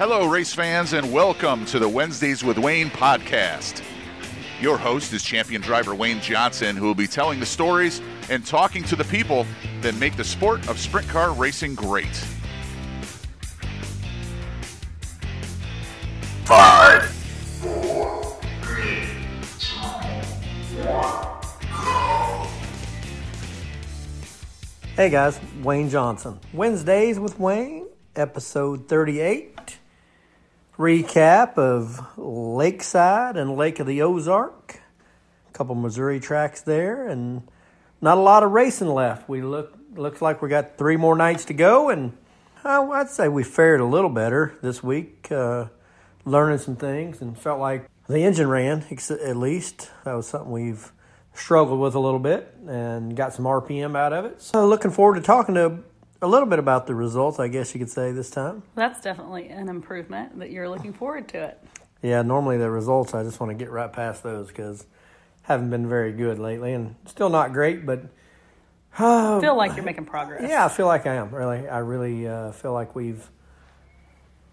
Hello, race fans, and welcome to the Wednesdays with Wayne podcast. Your host is champion driver Wayne Johnson, who will be telling the stories and talking to the people that make the sport of sprint car racing great. Five, four, three, two, one, go. Hey guys, Wayne Johnson. Wednesdays with Wayne, episode 38. Recap of Lakeside and Lake of the Ozark. A couple Missouri tracks there, and not a lot of racing left. We look looks like we got three more nights to go, and oh, I'd say we fared a little better this week, uh, learning some things, and felt like the engine ran at least. That was something we've struggled with a little bit and got some RPM out of it. So looking forward to talking to a little bit about the results, I guess you could say this time. That's definitely an improvement that you're looking forward to it. Yeah, normally the results I just want to get right past those because haven't been very good lately and still not great, but I feel like you're making progress. yeah, I feel like I am really. I really uh, feel like we've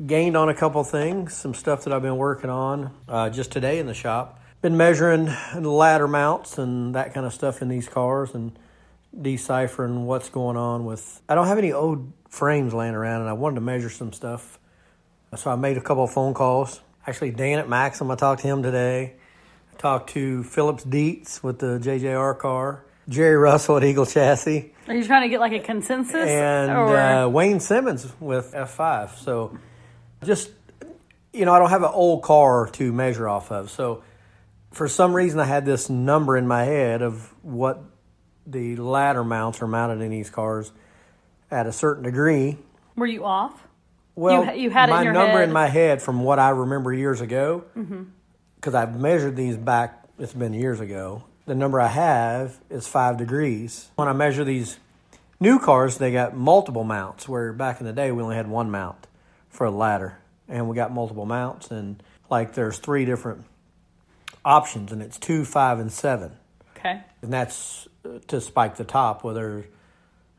gained on a couple things, some stuff that I've been working on uh, just today in the shop. Been measuring ladder mounts and that kind of stuff in these cars and deciphering what's going on with. I don't have any old frames laying around, and I wanted to measure some stuff, so I made a couple of phone calls. Actually, Dan at Maxim, I talked to him today. I talked to Phillips Dietz with the JJR car. Jerry Russell at Eagle Chassis Are you trying to get like a consensus? and uh, Wayne Simmons with F5. So just, you know, I don't have an old car to measure off of. So for some reason, I had this number in my head of what the ladder mounts are mounted in these cars at a certain degree. were you off? Well, You- you had it in my number head. in my head from what I remember years ago, Mm-hmm. because I've measured these back. It's been years ago. The number I have is five degrees. When I measure these new cars, they got multiple mounts. Where back in the day, we only had one mount for a ladder, and we got multiple mounts. And like, there's three different options, and it's two, five, and seven Okay. and that's to spike the top. Whether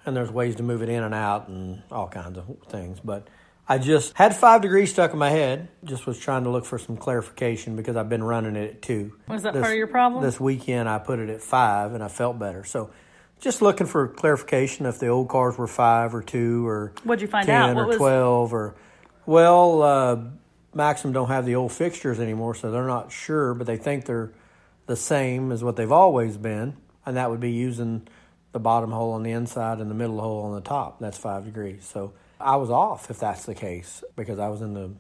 and there's ways to move it in and out and all kinds of things. But I just had five degrees stuck in my head. Just was trying to look for some clarification because I've been running it at two. Was that part of your problem? This weekend I put it at five and I felt better. So just looking for clarification if the old cars were five or two or What'd you find ten out? or was- twelve or well, uh, Maxim don't have the old fixtures anymore, so they're not sure, but they think they're the same as what they've always been, and that would be using the bottom hole on the inside and the middle hole on the top. That's five degrees. So I was off if that's the case because I was in the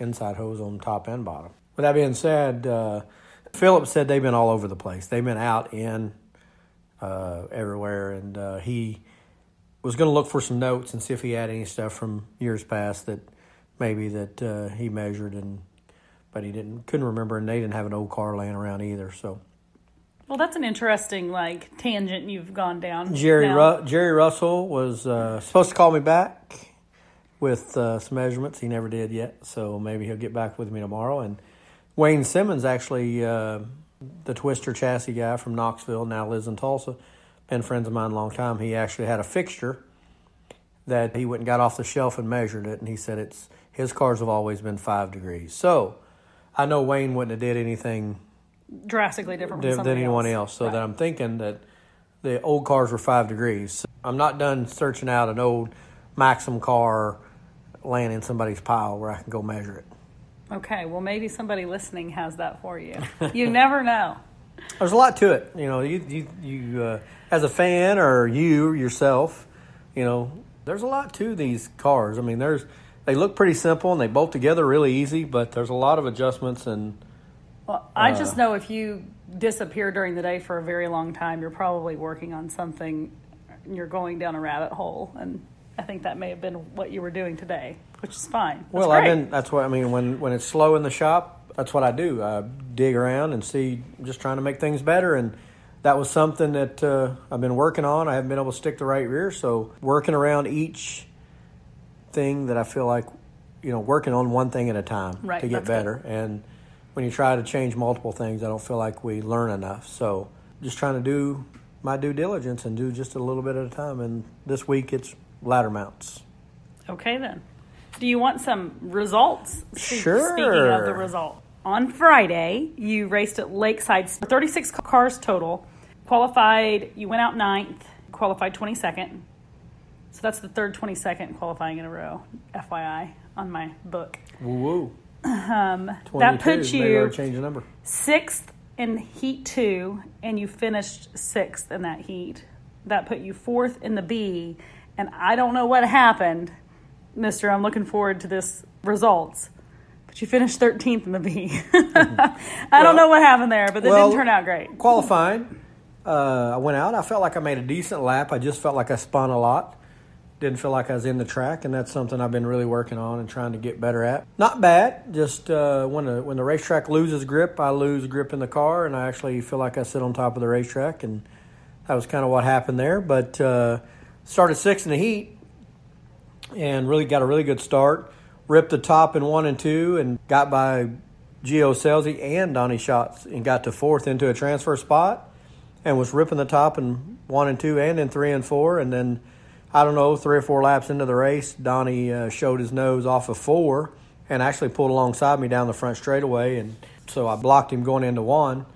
inside hose on top and bottom. With that being said, uh, said they've been all over the place. They've been out in uh, everywhere, and uh, he was going to look for some notes and see if he had any stuff from years past that maybe that uh, he measured and but he didn't couldn't remember and they didn't have an old car laying around either so Well, that's an interesting like tangent you've gone down. jerry. Ru- jerry russell was uh, supposed to call me back with uh, some measurements he never did yet so maybe he'll get back with me tomorrow and wayne simmons actually uh, the twister chassis guy from knoxville now lives in tulsa been friends of mine a long time he actually had a fixture that he went and got off the shelf and measured it, and he said it's his cars have always been five degrees. So I know Wayne wouldn't have did anything drastically different from than, than anyone else. So Right. that I'm thinking that the old cars were five degrees. I'm not done searching out an old Maxim car laying in somebody's pile where I can go measure it. Okay, well maybe somebody listening has that for you. You never know. There's a lot to it, you know. You you, you uh, as a fan or you yourself, you know, there's a lot to these cars. I mean, there's they look pretty simple and they bolt together really easy, but there's a lot of adjustments and Well, I Uh. just know if you disappear during the day for a very long time, you're probably working on something. And you're going down a rabbit hole, and I think that may have been what you were doing today, which is fine. That's well, I've been that's what I mean when when it's slow in the shop, that's what I do. I dig around and see just trying to make things better and that was something that uh, I've been working on. I haven't been able to stick the right rear, so working around each thing that I feel like, you know, working on one thing at a time Right, to get that's good. better. And when you try to change multiple things, I don't feel like we learn enough. So just trying to do my due diligence and do just a little bit at a time. And this week it's ladder mounts. Okay then. Do you want some results? Spe- Sure. Speaking of the result, on Friday you raced at Lakeside. 36 cars total. Qualified. You went out ninth. Qualified 22nd. So that's the third 22nd qualifying in a row. FYI on my book. Woo woo. Um, that puts Maybe I ought you change the number. sixth in heat two, and you finished sixth in that heat. That put you fourth in the B, and I don't know what happened, Mister. I'm looking forward to this results. But you finished 13th in the B. I don't know what happened there, but that well, didn't turn out great. Qualifying, uh, I went out. I felt like I made a decent lap. I just felt like I spun a lot. Didn't feel like I was in the track, and that's something I've been really working on and trying to get better at. Not bad. Just uh, when the when the racetrack loses grip, I lose grip in the car, and I actually feel like I sit on top of the racetrack, and that was kind of what happened there. But uh, started sixth in the heat, and really got a really good start. Ripped the top in one and two, and got by Gio Scelzi and Donny Schatz, and got to fourth into a transfer spot, and was ripping the top in one and two, and in three and four, and then I don't know three or four laps into the race, Donny uh, showed his nose off of four, and actually pulled alongside me down the front straightaway, and so I blocked him going into one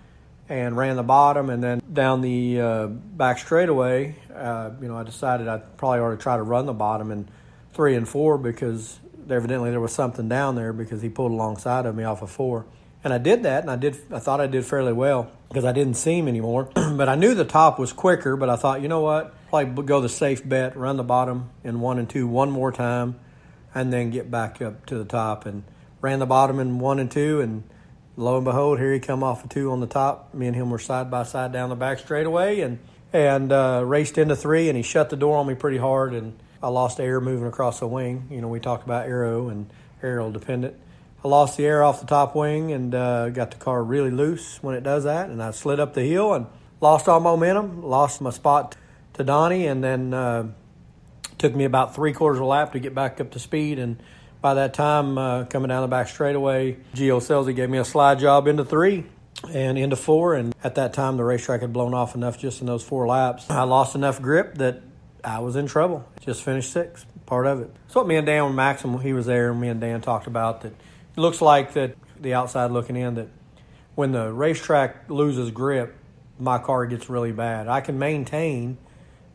and ran the bottom and then down the uh, back straightaway. Uh, you know, I decided I probably ought to try to run the bottom in three and four because evidently there was something down there because he pulled alongside of me off of four. And I did that, and I did. I thought I did fairly well because I didn't see him anymore. but I knew the top was quicker. But I thought, you know what? Probably go the safe bet, run the bottom in one and two one more time, and then get back up to the top. And ran the bottom in one and two, and lo and behold, here he come off a two on the top. Me and him were side by side down the back straightaway, and and uh, raced into three, and he shut the door on me pretty hard, and I lost air moving across the wing. You know, we talked about aero and aerial dependent. I lost the air off the top wing and uh, got the car really loose when it does that, and I slid up the hill and lost all momentum, lost my spot to Donny, and then uh, took me about three quarters of a lap to get back up to speed. And by that time, uh, coming down the back straightaway, Gio Scelzi gave me a slide job into three and into four. And at that time, the racetrack had blown off enough just in those four laps. I lost enough grip that I was in trouble. Just finished sixth, part of it. So me and Dan when Maxim, he was there, and me and Dan talked about that. Looks like that the outside looking in that when the racetrack loses grip, my car gets really bad. I can maintain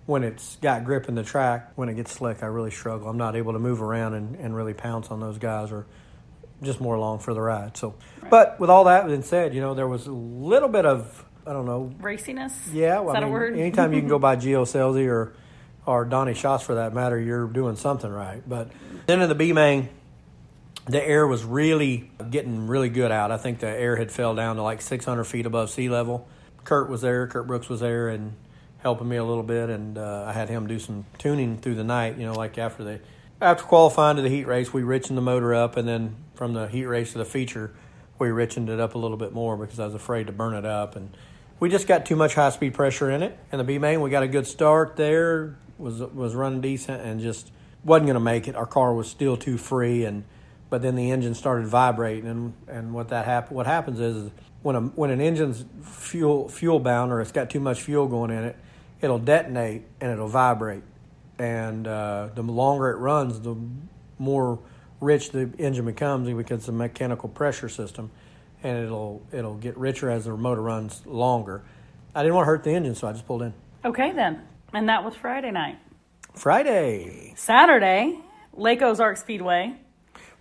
when it's got grip in the track. When it gets slick, I really struggle. I'm not able to move around and, and really pounce on those guys or just more along for the ride. So, but with all that being said, you know, there was a little bit of, I don't know, Raciness. yeah, Is well, that I a mean, word? anytime you can go by Gio Scelzi or or Donny Schatz for that matter, you're doing something right. But then in the B main, the air was really getting really good out. I think the air had fell down to like 600 feet above sea level. Kurt was there, Kurt Brooks was there, and helping me a little bit, and uh, I had him do some tuning through the night. You know, like after the after qualifying to the heat race, we richened the motor up, and then from the heat race to the feature, we richened it up a little bit more because I was afraid to burn it up, and we just got too much high speed pressure in it. And the B main, we got a good start there, was was running decent, and just wasn't going to make it. Our car was still too free, and but then the engine started vibrating, and and what that hap- what happens is when a when an engine's fuel fuel bound or it's got too much fuel going in it, it'll detonate and it'll vibrate, and uh, the longer it runs, the more rich the engine becomes because it's a mechanical pressure system, and it'll it'll get richer as the motor runs longer. I didn't want to hurt the engine, so I just pulled in. Okay, then. And that was Friday night. Friday. Saturday, Lake Ozark Speedway.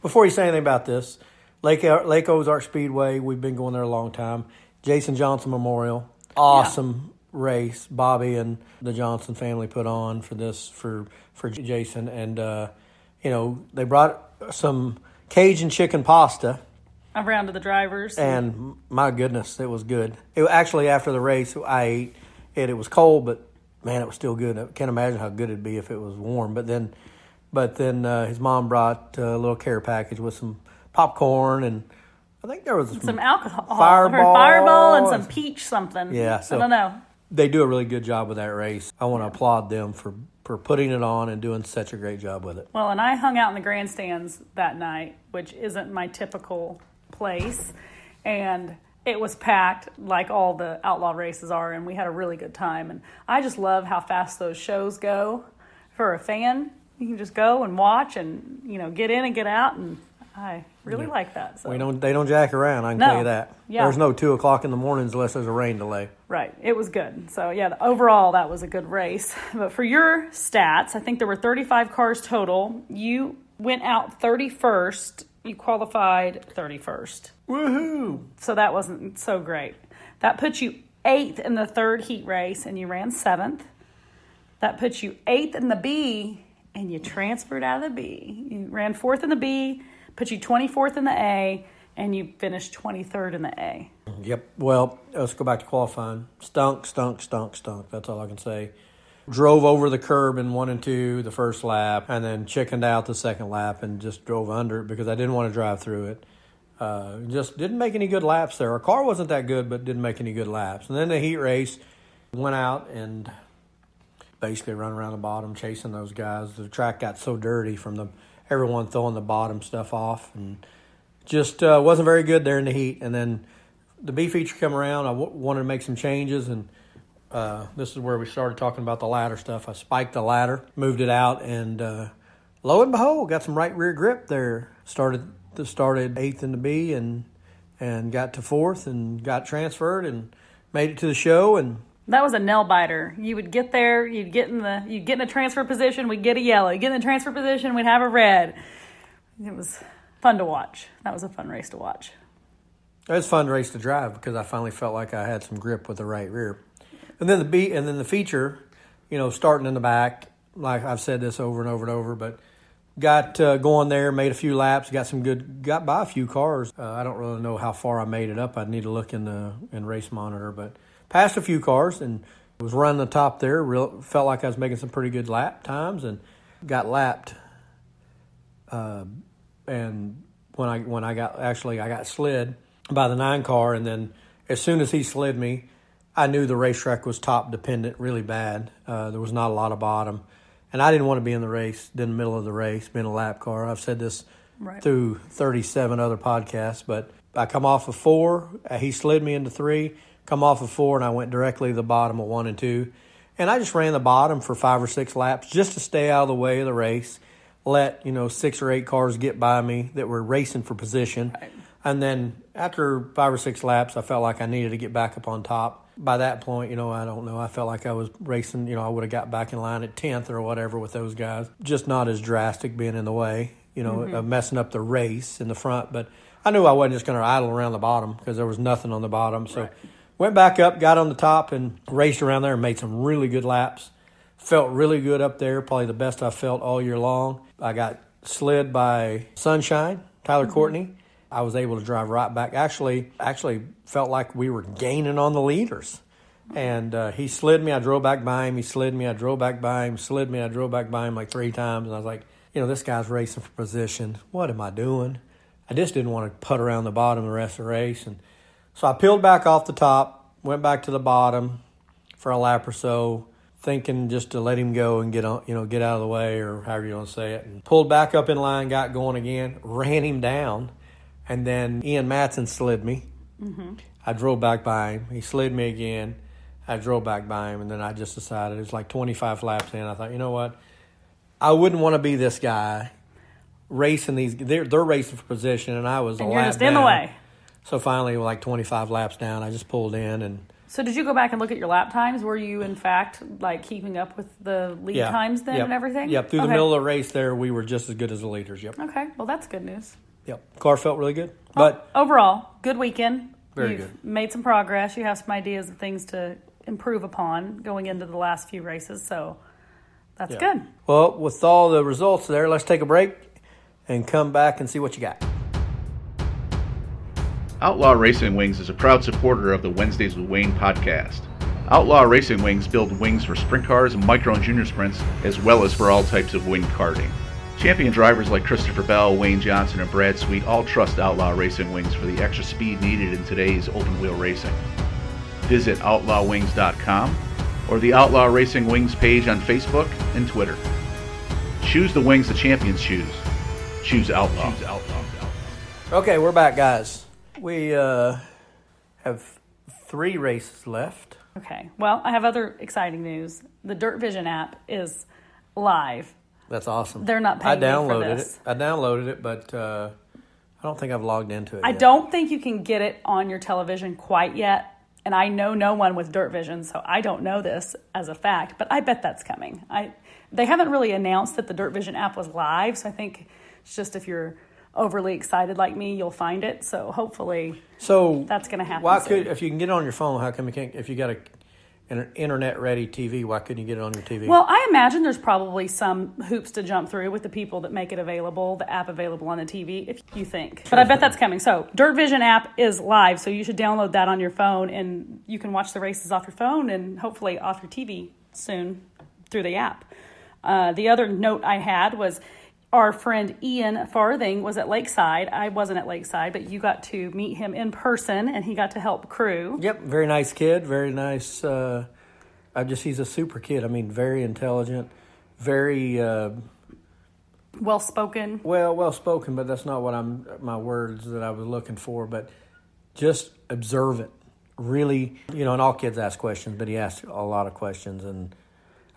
Before you say anything about this, Lake Lake Ozark Speedway, we've been going there a long time. Jason Johnson Memorial, awesome race. Bobby and the Johnson family put on for this for for Jason, and uh, you know they brought some Cajun chicken pasta, Around to the drivers. and my goodness, it was good. It actually after the race, I ate it. It was cold, but man, it was still good. I can't imagine how good it'd be if it was warm. But then, but then uh, his mom brought a little care package with some popcorn and I think there was some alcohol. Fireball. Fireball and some peach something. Yeah, so- I don't know. They do a really good job with that race. I want to applaud them for for putting it on and doing such a great job with it. Well, and I hung out in the grandstands that night, which isn't my typical place. And it was packed like all the outlaw races are, and we had a really good time. And I just love how fast those shows go for a fan. You can just go and watch and you know get in and get out, and I really like that. So. We don't. They don't jack around. I can No. tell you that. Yeah. There's no two o'clock in the mornings unless there's a rain delay. Right. It was good. So, yeah, the- overall, that was a good race. But for your stats, I think there were 35 cars total. You went out 31st. You qualified 31st. Woohoo! So that wasn't so great. That puts you eighth in the third heat race, and you ran seventh. That puts you eighth in the B, and you transferred out of the B. You ran fourth in the B, put you 24th in the A, and you finished 23rd in the A. Yep. Well, let's go back to qualifying. Stunk, stunk, stunk, stunk. That's all I can say. Drove over the curb in one and two the first lap, and then chickened out the second lap and just drove under it because I didn't want to drive through it. Uh, just didn't make any good laps there. Our car wasn't that good, but didn't make any good laps. And then the heat race went out and basically running around the bottom chasing those guys. The track got so dirty from the everyone throwing the bottom stuff off and just uh, wasn't very good there in the heat. And then the B feature come around. I w- wanted to make some changes, and uh, this is where we started talking about the ladder stuff. I spiked the ladder, moved it out, and uh, lo and behold, got some right rear grip there. Started the, started eighth in the B, and and got to fourth, and got transferred, and made it to the show, and That was a nail biter. You would get there, you'd get in the you'd get in a transfer position, we'd get a yellow. You get in the transfer position, we'd have a red. It was fun to watch. That was a fun race to watch. It was a fun race to drive because I finally felt like I had some grip with the right rear. And then the B and then the feature, you know, starting in the back, like I've said this over and over and over, but got uh, going there, made a few laps, got some good, got by a few cars. Uh, I don't really know how far I made it up. I'd need to look in the in race monitor, but passed a few cars and was running the top there. Real felt like I was making some pretty good lap times and got lapped. Uh, and when I when I got actually I got slid by the nine car, and then as soon as he slid me, I knew the racetrack was top dependent really bad. Uh, there was not a lot of bottom, and I didn't want to be in the race, in the middle of the race, being a lap car. I've said this Right. through 37 other podcasts, but I come off of four. He slid me into three. Come off of four, and I went directly to the bottom of one and two. And I just ran the bottom for five or six laps just to stay out of the way of the race. Let you know six or eight cars get by me that were racing for position. And then after five or six laps, I felt like I needed to get back up on top. By that point, you know, I don't know. I felt like I was racing. You know, I would have got back in line at tenth or whatever with those guys. Just not as drastic being in the way. You know, mm-hmm. of messing up the race in the front. But I knew I wasn't just going to idle around the bottom because there was nothing on the bottom. So went back up, got on the top, and raced around there and made some really good laps. Felt really good up there, probably the best I felt all year long. I got slid by Sunshine, Tyler Courtney. I was able to drive right back. Actually, actually felt like we were gaining on the leaders. And uh, he slid me. I drove back by him. He slid me. I drove back by him. Slid me. I drove back by him like three times. And I was like, you know, this guy's racing for position. What am I doing? I just didn't want to put around the bottom the rest of the race. And so I peeled back off the top, went back to the bottom for a lap or so, thinking just to let him go and get on, you know, get out of the way or however you want to say it. And pulled back up in line, got going again, ran him down, and then Ian Madsen slid me. Mm-hmm. I drove back by him. He slid me again. I drove back by him, and then I just decided it was like 25 laps in. I thought, you know what? I wouldn't want to be this guy racing these. They're, they're racing for position, and I was a And you're lap just in the way. So finally, like 25 laps down, I just pulled in and So did you go back and look at your lap times? Were you in fact like keeping up with the lead yeah, times then yep, and everything? Yep, through the middle of the race, there we were just as good as the leaders. Yep, Okay, well that's good news. yep. Car felt really good, but overall, good weekend. Very You've good. Made some progress. You have some ideas of things to improve upon going into the last few races. So that's yeah. good. Well, with all the results there, let's take a break and come back and see what you got. Outlaw Racing Wings is a proud supporter of the Wednesdays with Wayne podcast. Outlaw Racing Wings build wings for sprint cars and micro and junior sprints, as well as for all types of wing karting. Champion drivers like Christopher Bell, Wayne Johnson, and Brad Sweet all trust Outlaw Racing Wings for the extra speed needed in today's open wheel racing. Visit outlawwings.com or the Outlaw Racing Wings page on Facebook and Twitter. Choose the wings the champions choose. Choose Outlaw. Choose Outlaw. Okay, we're back, guys. We uh, have three races left. Okay. Well, I have other exciting news. The Dirt Vision app is live. That's awesome. They're not I paying me for downloaded this. it. I downloaded it, but uh, I don't think I've logged into it. I yet. don't think you can get it on your television quite yet. And I know no one with Dirt Vision, so I don't know this as a fact, but I bet that's coming. I they haven't really announced that the Dirt Vision app was live, so I think it's just if you're overly excited like me, you'll find it. So hopefully So That's gonna happen Why soon. could if you can get it on your phone? How come you can't? If you got a an internet ready TV, why couldn't you get it on your TV? Well, I imagine there's probably some hoops to jump through with the people that make it available, the app available on the TV, if you think. But I bet that's coming. So, Dirt Vision app is live, so you should download that on your phone and you can watch the races off your phone and hopefully off your TV soon through the app. Uh, the other note I had was our friend Ian Farthing was at Lakeside. I wasn't at Lakeside, but you got to meet him in person and he got to help crew. Yep, very nice kid. Very nice. Uh, I just he's a super kid. I mean, very intelligent, very uh, Well spoken. well well spoken. But that's not what I'm my words that I was looking for. But just observant. Really, you know, and all kids ask questions, but he asked a lot of questions, and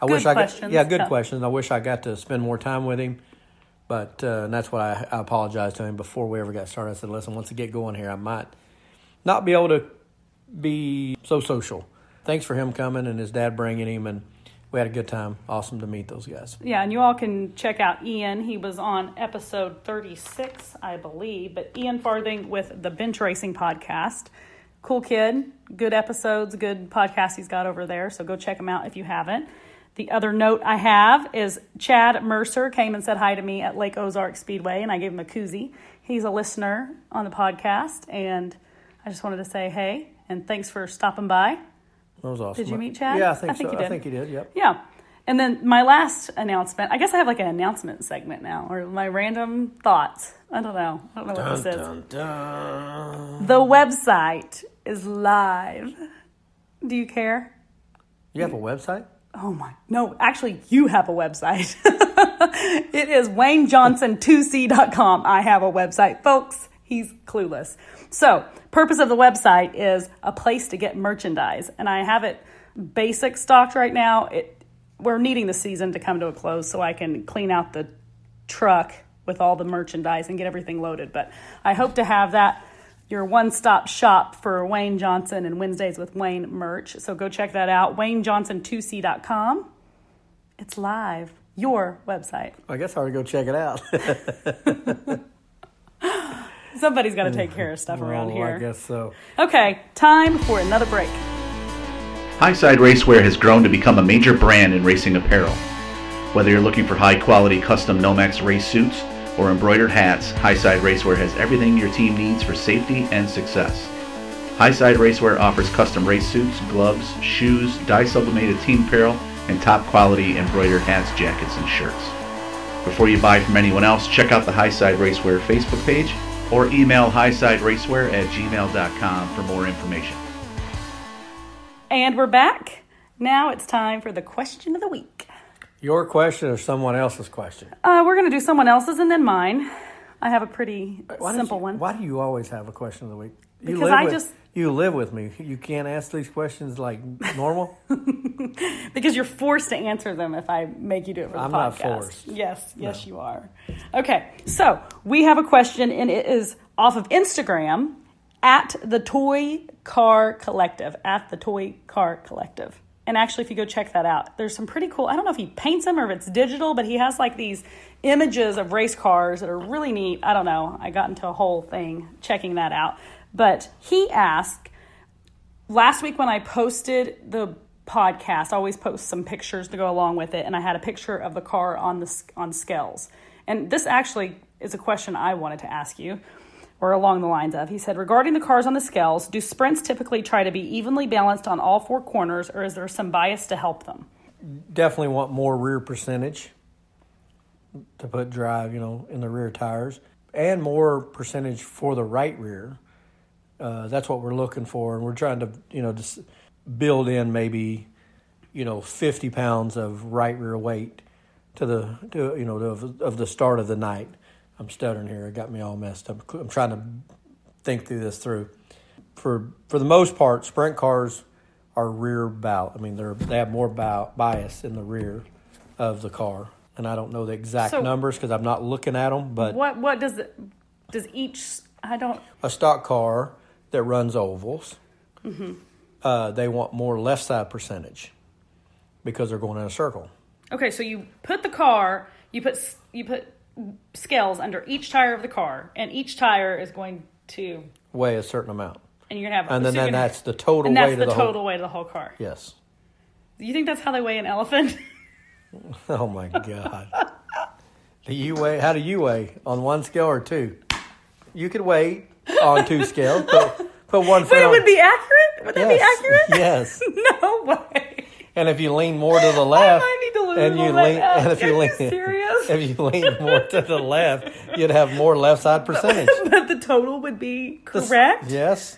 I Good wish I got yeah good yeah. questions. I wish I got to spend more time with him. But uh, and that's what I, I apologized to him before we ever got started. I said, "Listen, once I get going here, I might not be able to be so social." Thanks for him coming and his dad bringing him, and we had a good time. Awesome to meet those guys. Yeah, and you all can check out Ian. He was on episode 36, I believe, but Ian Farthing with the Bench Racing Podcast. Cool kid, good episodes, good podcast he's got over there, so go check him out if you haven't. The other note I have is Chad Mercer came and said hi to me at Lake Ozark Speedway, and I gave him a koozie. He's a listener on the podcast, and I just wanted to say hey, and thanks for stopping by. That was awesome. Did you meet Chad? Yeah, I think, I think so. you I think he did. Yep. Yeah. And then my last announcement, I guess I have like an announcement segment now, or my random thoughts. I don't know. I don't know what this is. Dun, dun. The website is live. Do you care? You have a website? Oh my, no, actually, you have a website. it is WayneJohnson2C.com. I have a website, folks. He's clueless. So, purpose of the website is a place to get merchandise, and I have it basic stocked right now. It we're needing the season to come to a close so I can clean out the truck with all the merchandise and get everything loaded. But I hope to have that your one stop shop for Wayne Johnson and Wednesdays with Wayne merch. So go check that out, WayneJohnson2C.com. It's live, your website. I guess I ought to go check it out. Somebody's got to take care of stuff around Oh, here. I guess so. Okay, time for another break. Highside Racewear has grown to become a major brand in racing apparel. Whether you're looking for high quality custom Nomex race suits or embroidered hats, Highside Racewear has everything your team needs for safety and success. Highside Racewear offers custom race suits, gloves, shoes, dye sublimated team apparel, and top quality embroidered hats, jackets, and shirts. Before you buy from anyone else, check out the Highside Racewear Facebook page or email highsideracewear at gmail.com for more information. And we're back. Now it's time for the question of the week. Your question or someone else's question? Uh, we're going to do someone else's and then mine. I have a pretty Why simple you- one. Why do you always have a question of the week? You Because live I with, just- you live with me. You can't ask these questions like normal. Because you're forced to answer them if I make you do it for the I'm podcast. not forced. Yes, yes, you are. Okay, so we have a question, and it is off of Instagram at the Toy Car Collective. At the Toy Car Collective. And actually, if you go check that out, there's some pretty cool. I don't know if he paints them or if it's digital, but he has like these images of race cars that are really neat. I don't know. I got into a whole thing checking that out. But he asked last week when I posted the podcast, I always post some pictures to go along with it, and I had a picture of the car on the on scales. And this actually is a question I wanted to ask you, or along the lines of. He said, regarding the cars on the scales, do sprints typically try to be evenly balanced on all four corners, or is there some bias to help them? Definitely want more rear percentage to put drive, you know, in the rear tires, and more percentage for the right rear. Uh, that's what we're looking for, and we're trying to, you know, just build in maybe, you know, fifty pounds of right rear weight to the, to you know, of, of the start of the night. I'm stuttering here; it got me all messed up. I'm trying to think through this through. For for the most part, sprint cars are rear bow. I mean, they're they have more bow, bias in the rear of the car. and I don't know the exact So- numbers because I'm not looking at them. But What what does it does each I don't a stock car that runs ovals, uh, they want more left side percentage because they're going in a circle. Okay, so you put the car, you put you put scales under each tire of the car, and each tire is going to, Weigh a certain amount, and you're gonna have, and then, so you're then gonna- that's the total and that's weight the, of the total whole. weight of the whole car. Yes. You think that's how they weigh an elephant? Oh my god. do you weigh? How do you weigh on one scale or two? You could weigh on two scales. Put, put one foot. but it on, would be accurate. Would that be accurate? yes. no way. And if you lean more to the left, I to and you lean, and if you lean, you serious? if you lean more to the left, you'd have more left side percentage. but the total would be correct. Yes.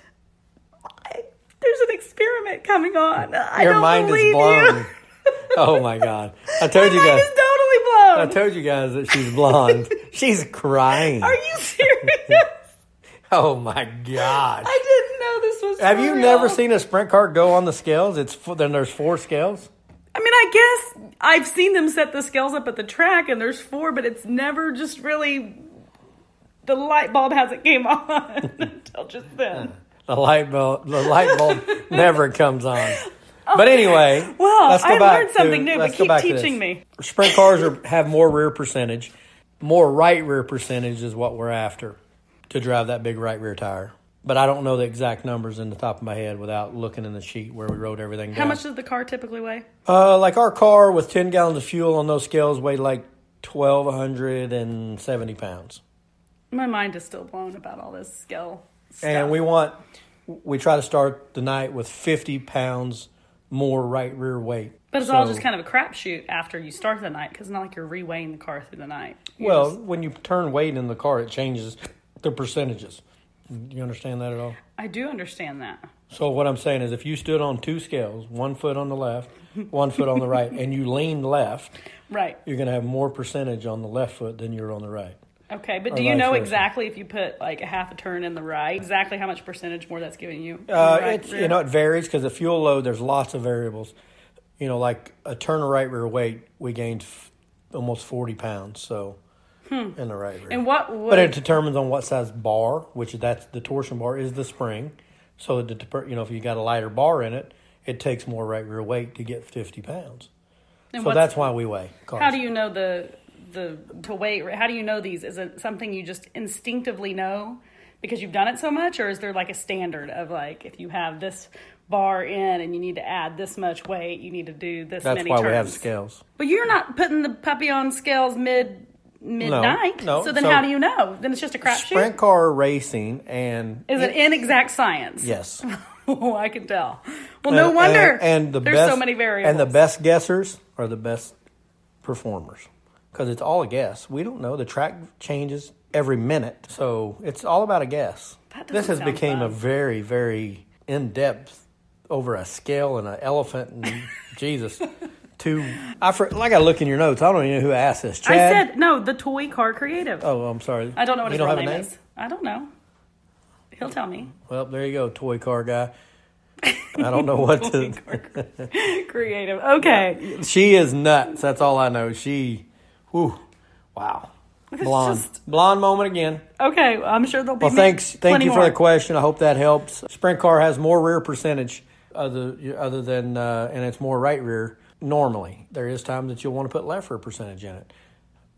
There's an experiment coming on. I Your don't mind is blown. You. Oh my god! I told you My mind guys. is totally blown. I told you guys that she's blonde. she's crying. Are you serious? Oh my god! I didn't know this was. Have you real. never seen a sprint car go on the scales? It's then there's four scales. I mean, I guess I've seen them set the scales up at the track, and there's four, but it's never just really. The light bulb hasn't came on until just then. Uh, the light bulb, the light bulb never comes on. But anyway, Well, let's go I back learned something to- new, but keep teaching me. Sprint cars are, have more rear percentage. More right rear percentage is what we're after to drive that big right rear tire. But I don't know the exact numbers in the top of my head without looking in the sheet where we wrote everything down. How much does the car typically weigh? Uh, like our car with 10 gallons of fuel on those scales weighed like 1,270 pounds. My mind is still blown about all this scale stuff. And we want, we try to start the night with 50 pounds more right rear weight. but it's all just kind of a crapshoot after you start the night because it's not like you're reweighing the car through the night. You Well, just- when you turn weight in the car, it changes the percentages. Do you understand that at all? I do understand that. So what I'm saying is, if you stood on two scales, one foot on the left, one foot on the right, and you leaned left, Right. you're going to have more percentage on the left foot than you're on the right. Okay, but Or do you know versa. exactly if you put like a half a turn in the right, exactly how much percentage more that's giving you? Uh, right it's rear? you know it varies because the fuel load. There's lots of variables. You know, like a turn of right rear weight, we gained f- almost 40 pounds. So in the right rear. Hmm. And what would But it determines on what size bar, which that's the torsion bar is the spring. So it dep- you know if you got a lighter bar in it, it takes more right rear weight to get 50 pounds. and So that's why we weigh cars. How do you know the the to weight? How do you know these? Is it something you just instinctively know because you've done it so much, or is there like a standard of like if you have this bar in and you need to add this much weight, you need to do this That's many why turns? we have scales. But you're not putting the puppy on scales mid midnight. no. So then So- how do you know? Then it's just a crapshoot. Sprint car racing and Is it inexact science? yes. oh, I can tell. Well, no And- wonder. And, and the there's best, so many variables. And the best guessers are the best performers because it's all a guess. We don't know. The track changes every minute, so it's all about a guess. That This has became a very, very in depth over a scale and an elephant and Jesus. To I for, like I look in your notes. I don't even know who asked this. I said no. The toy car creative. Oh, I'm sorry. I don't know what you his don't real have name, name. is. I don't know. He'll tell me. Well, there you go, toy car guy. I don't know what to. creative. Okay. She is nuts. That's all I know. She, whew, wow, blonde, just- blonde moment again. Okay. I'm sure there'll be. Well, thanks, thank you for more. the question. I hope that helps. Sprint car has more rear percentage, other other than, uh, and it's more right rear. Normally, there is time that you'll want to put left rear percentage in it.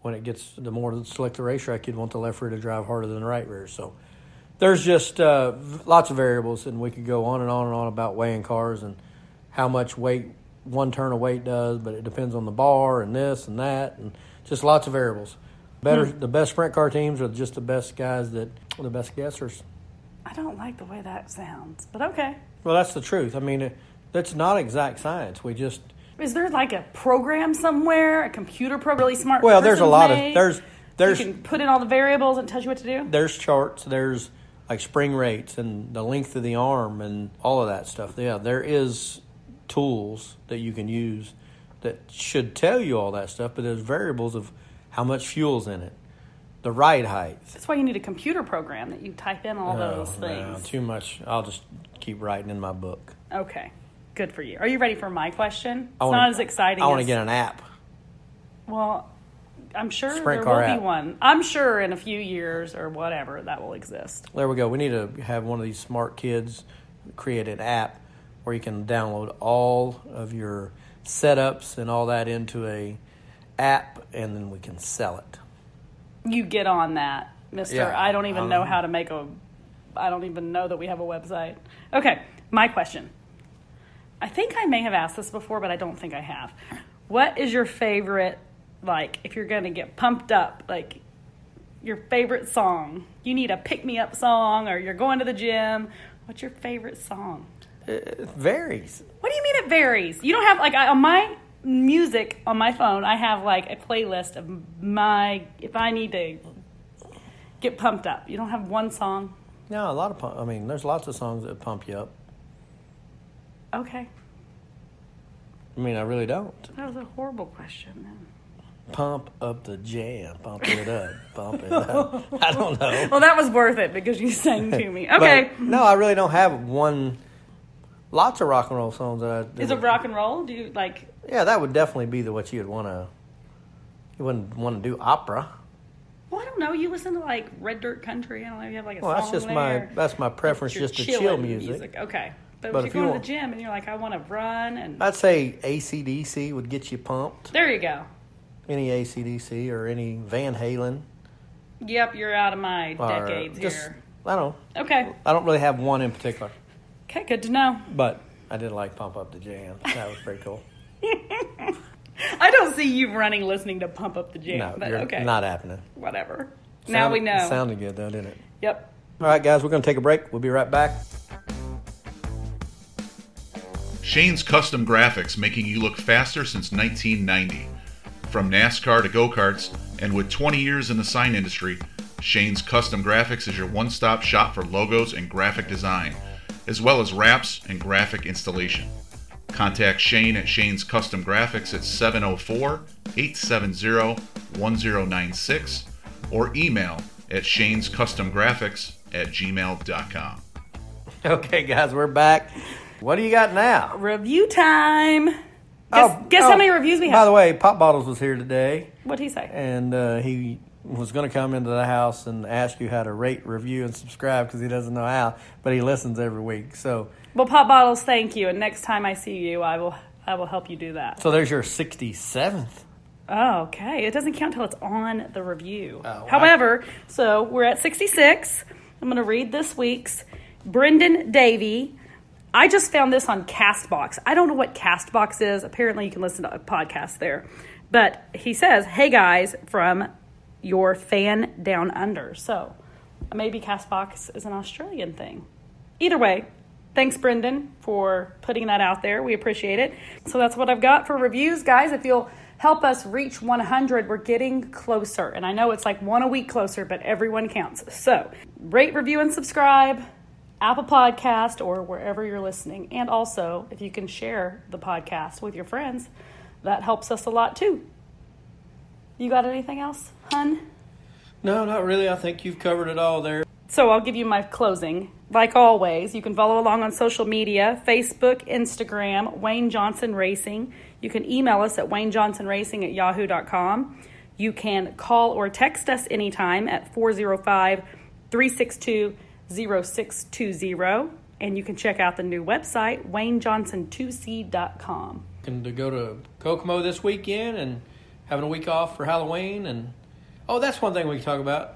When it gets the more select the racetrack, you'd want the left rear to drive harder than the right rear. So there's just uh, lots of variables, and we could go on and on and on about weighing cars and how much weight one turn of weight does, but it depends on the bar and this and that, and just lots of variables. Better, Hmm. the best sprint car teams are just the best guys that are the best guessers. I don't like the way that sounds, but okay. Well, that's the truth. I mean, it, that's not exact science. We just Is there like a program somewhere, a computer program, really smart? well, there's a lot of made? there's there's you can put in all the variables and tell you what to do. there's charts. There's like spring rates and the length of the arm and all of that stuff. Yeah, there is tools that you can use that should tell you all that stuff, but there's variables of how much fuel's in it, the ride height. That's why you need a computer program that you type in all oh, those Oh, no, things. too much. I'll just keep writing in my book. Okay, good for you. Are you ready for my question? It's wanna- not as exciting. I want to get an app. Well, I'm sure Sprint there will app. be one. I'm sure in a few years or whatever that will exist. There we go. We need to have one of these smart kids create an app where you can download all of your setups and all that into a app, and then we can sell it. You get on that, Mister. Yeah, I don't even um, know how to make a. I don't even know that we have a website. Okay, my question. I think I may have asked this before, but I don't think I have. What is your favorite? Like, if you're going to get pumped up, like your favorite song. You need a pick me up song, or you're going to the gym. What's your favorite song? It varies. What do you mean it varies? You don't have like I, on my music on my phone. I have like a playlist of my if I need to get pumped up. You don't have one song. No, a lot of pump. I mean, there's lots of songs that pump you up. Okay, I mean, I really don't. that was a horrible question. Then. Pump up the jam, pump it up, pump it up. I don't know. Well, that was worth it because you sang to me. Okay, But, no, I really don't have one. Lots of rock and roll songs that I. is it rock and roll? Do you like? Yeah, that would definitely be the what you'd want to. You wouldn't want to do opera. Well, I don't know. You listen to like Red Dirt Country. I don't know. You have like a Well, song that's just there. my that's my preference, just to chill music. Okay, but, But if if you're you going to the gym and you're like, I want to run, and I'd say ACDC would get you pumped. there you go. Any ACDC or any Van Halen. Yep, you're out of my decades just, here. I don't. Okay. I don't really have one in particular, Okay, good to know. but I did like Pump Up the Jam. That was pretty cool. I don't see you running listening to Pump Up the Jam, No, but you're okay. not happening. Whatever. now we know. Sounded good though, didn't it? Yep. All right, guys, we're going to take a break. We'll be right back. Shane's Custom Graphics, making you look faster since 1990. From NASCAR to go karts, and with 20 years in the sign industry, Shane's Custom Graphics is your one stop shop for logos and graphic design, as well as wraps and graphic installation. Contact Shane at Shane's Custom Graphics at 704 870 1096 or email at Shane's Custom Graphics at gmail.com. Okay, guys, we're back. What do you got now? Review time. Guess, Oh, guess oh, how many reviews we have. By the way, Pop Bottles was here today, What'd he say? and uh, he was going to come into the house and ask you how to rate, review, and subscribe because he doesn't know how, but he listens every week. So, Well, Pop Bottles, thank you. And next time I see you, I will I will help you do that. so there's your 67th. Oh, okay. It doesn't count till it's on the review. Oh, However, so we're at 66. I'm going to read this week's. Brendan Davey. I just found this on Castbox. I don't know what Castbox is. Apparently, you can listen to a podcast there. But he says, Hey guys, from your fan down under. So maybe Castbox is an Australian thing. Either way, thanks, Brendan, for putting that out there. We appreciate it. So that's what I've got for reviews, guys. If you'll help us reach 100, we're getting closer. And I know it's like one a week closer, but everyone counts. So rate, review, and subscribe. Apple Podcast or wherever you're listening. And also, if you can share the podcast with your friends, that helps us a lot too. You got anything else, hun? No, not really. I think you've covered it all there. So I'll give you my closing. Like always, you can follow along on social media Facebook, Instagram, Wayne Johnson Racing. You can email us at waynejohnsonracing at yahoo.com. You can call or text us anytime at 405 362 0620. And you can check out the new website, waynejohnson2c.com. And to go to Kokomo this weekend and having a week off for Halloween. And oh, that's one thing we can talk about.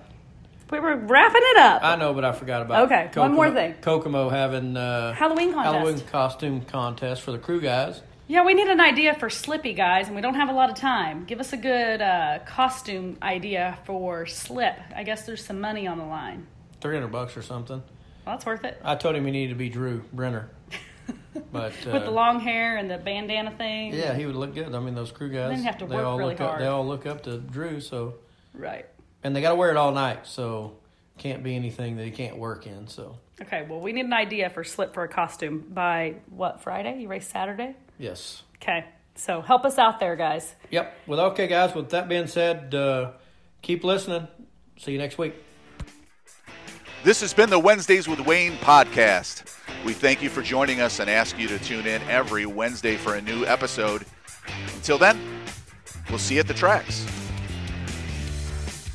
We were wrapping it up. I know, but I forgot about Okay, one more thing. Kokomo having uh, Halloween contest. Halloween costume contest for the crew guys. Yeah, we need an idea for Slippy, guys, and we don't have a lot of time. Give us a good uh, costume idea for Slip. I guess there's some money on the line. Three hundred bucks or something. Well, that's worth it. I told him he needed to be Drew Brenner, but uh, With the long hair and the bandana thing. yeah, he would look good. I mean, those crew guys. Then you have to they all really look Up, they all look up to Drew, so Right. and they got to wear it all night, so can't be anything that he can't work in. So Okay, well, we need an idea for Slip for a costume by what, Friday? You race Saturday? yes, Okay, so help us out there, guys. yep. Well, okay, guys. With that being said, uh, keep listening. See you next week. This has been the Wednesdays with Wayne podcast. We thank you for joining us and ask you to tune in every Wednesday for a new episode. Until then, we'll see you at the tracks.